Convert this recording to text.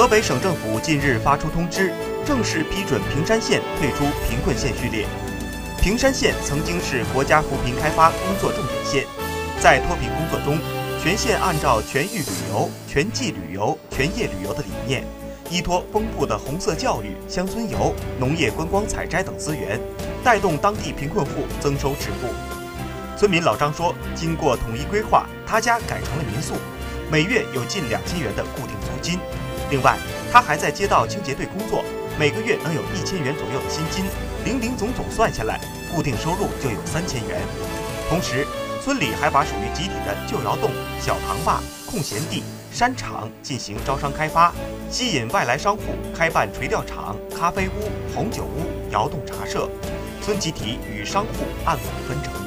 河北省政府近日发出通知，正式批准平山县退出贫困县序列。平山县曾经是国家扶贫开发工作重点县，在脱贫工作中，全县按照全域旅游、全季旅游、全业旅游的理念，依托丰富的红色教育、乡村游、农业观光采摘等资源，带动当地贫困户增收致富。村民老张说，经过统一规划，他家改成了民宿，每月有近两千元的固定租金。另外，他还在街道清洁队工作，每个月能有一千元左右的薪金，零零总总算下来，固定收入就有三千元。同时，村里还把属于集体的旧窑洞、小塘坝、空闲地、山场进行招商开发，吸引外来商户开办垂钓场、咖啡屋、红酒屋、窑洞茶社，村集体与商户按股分成。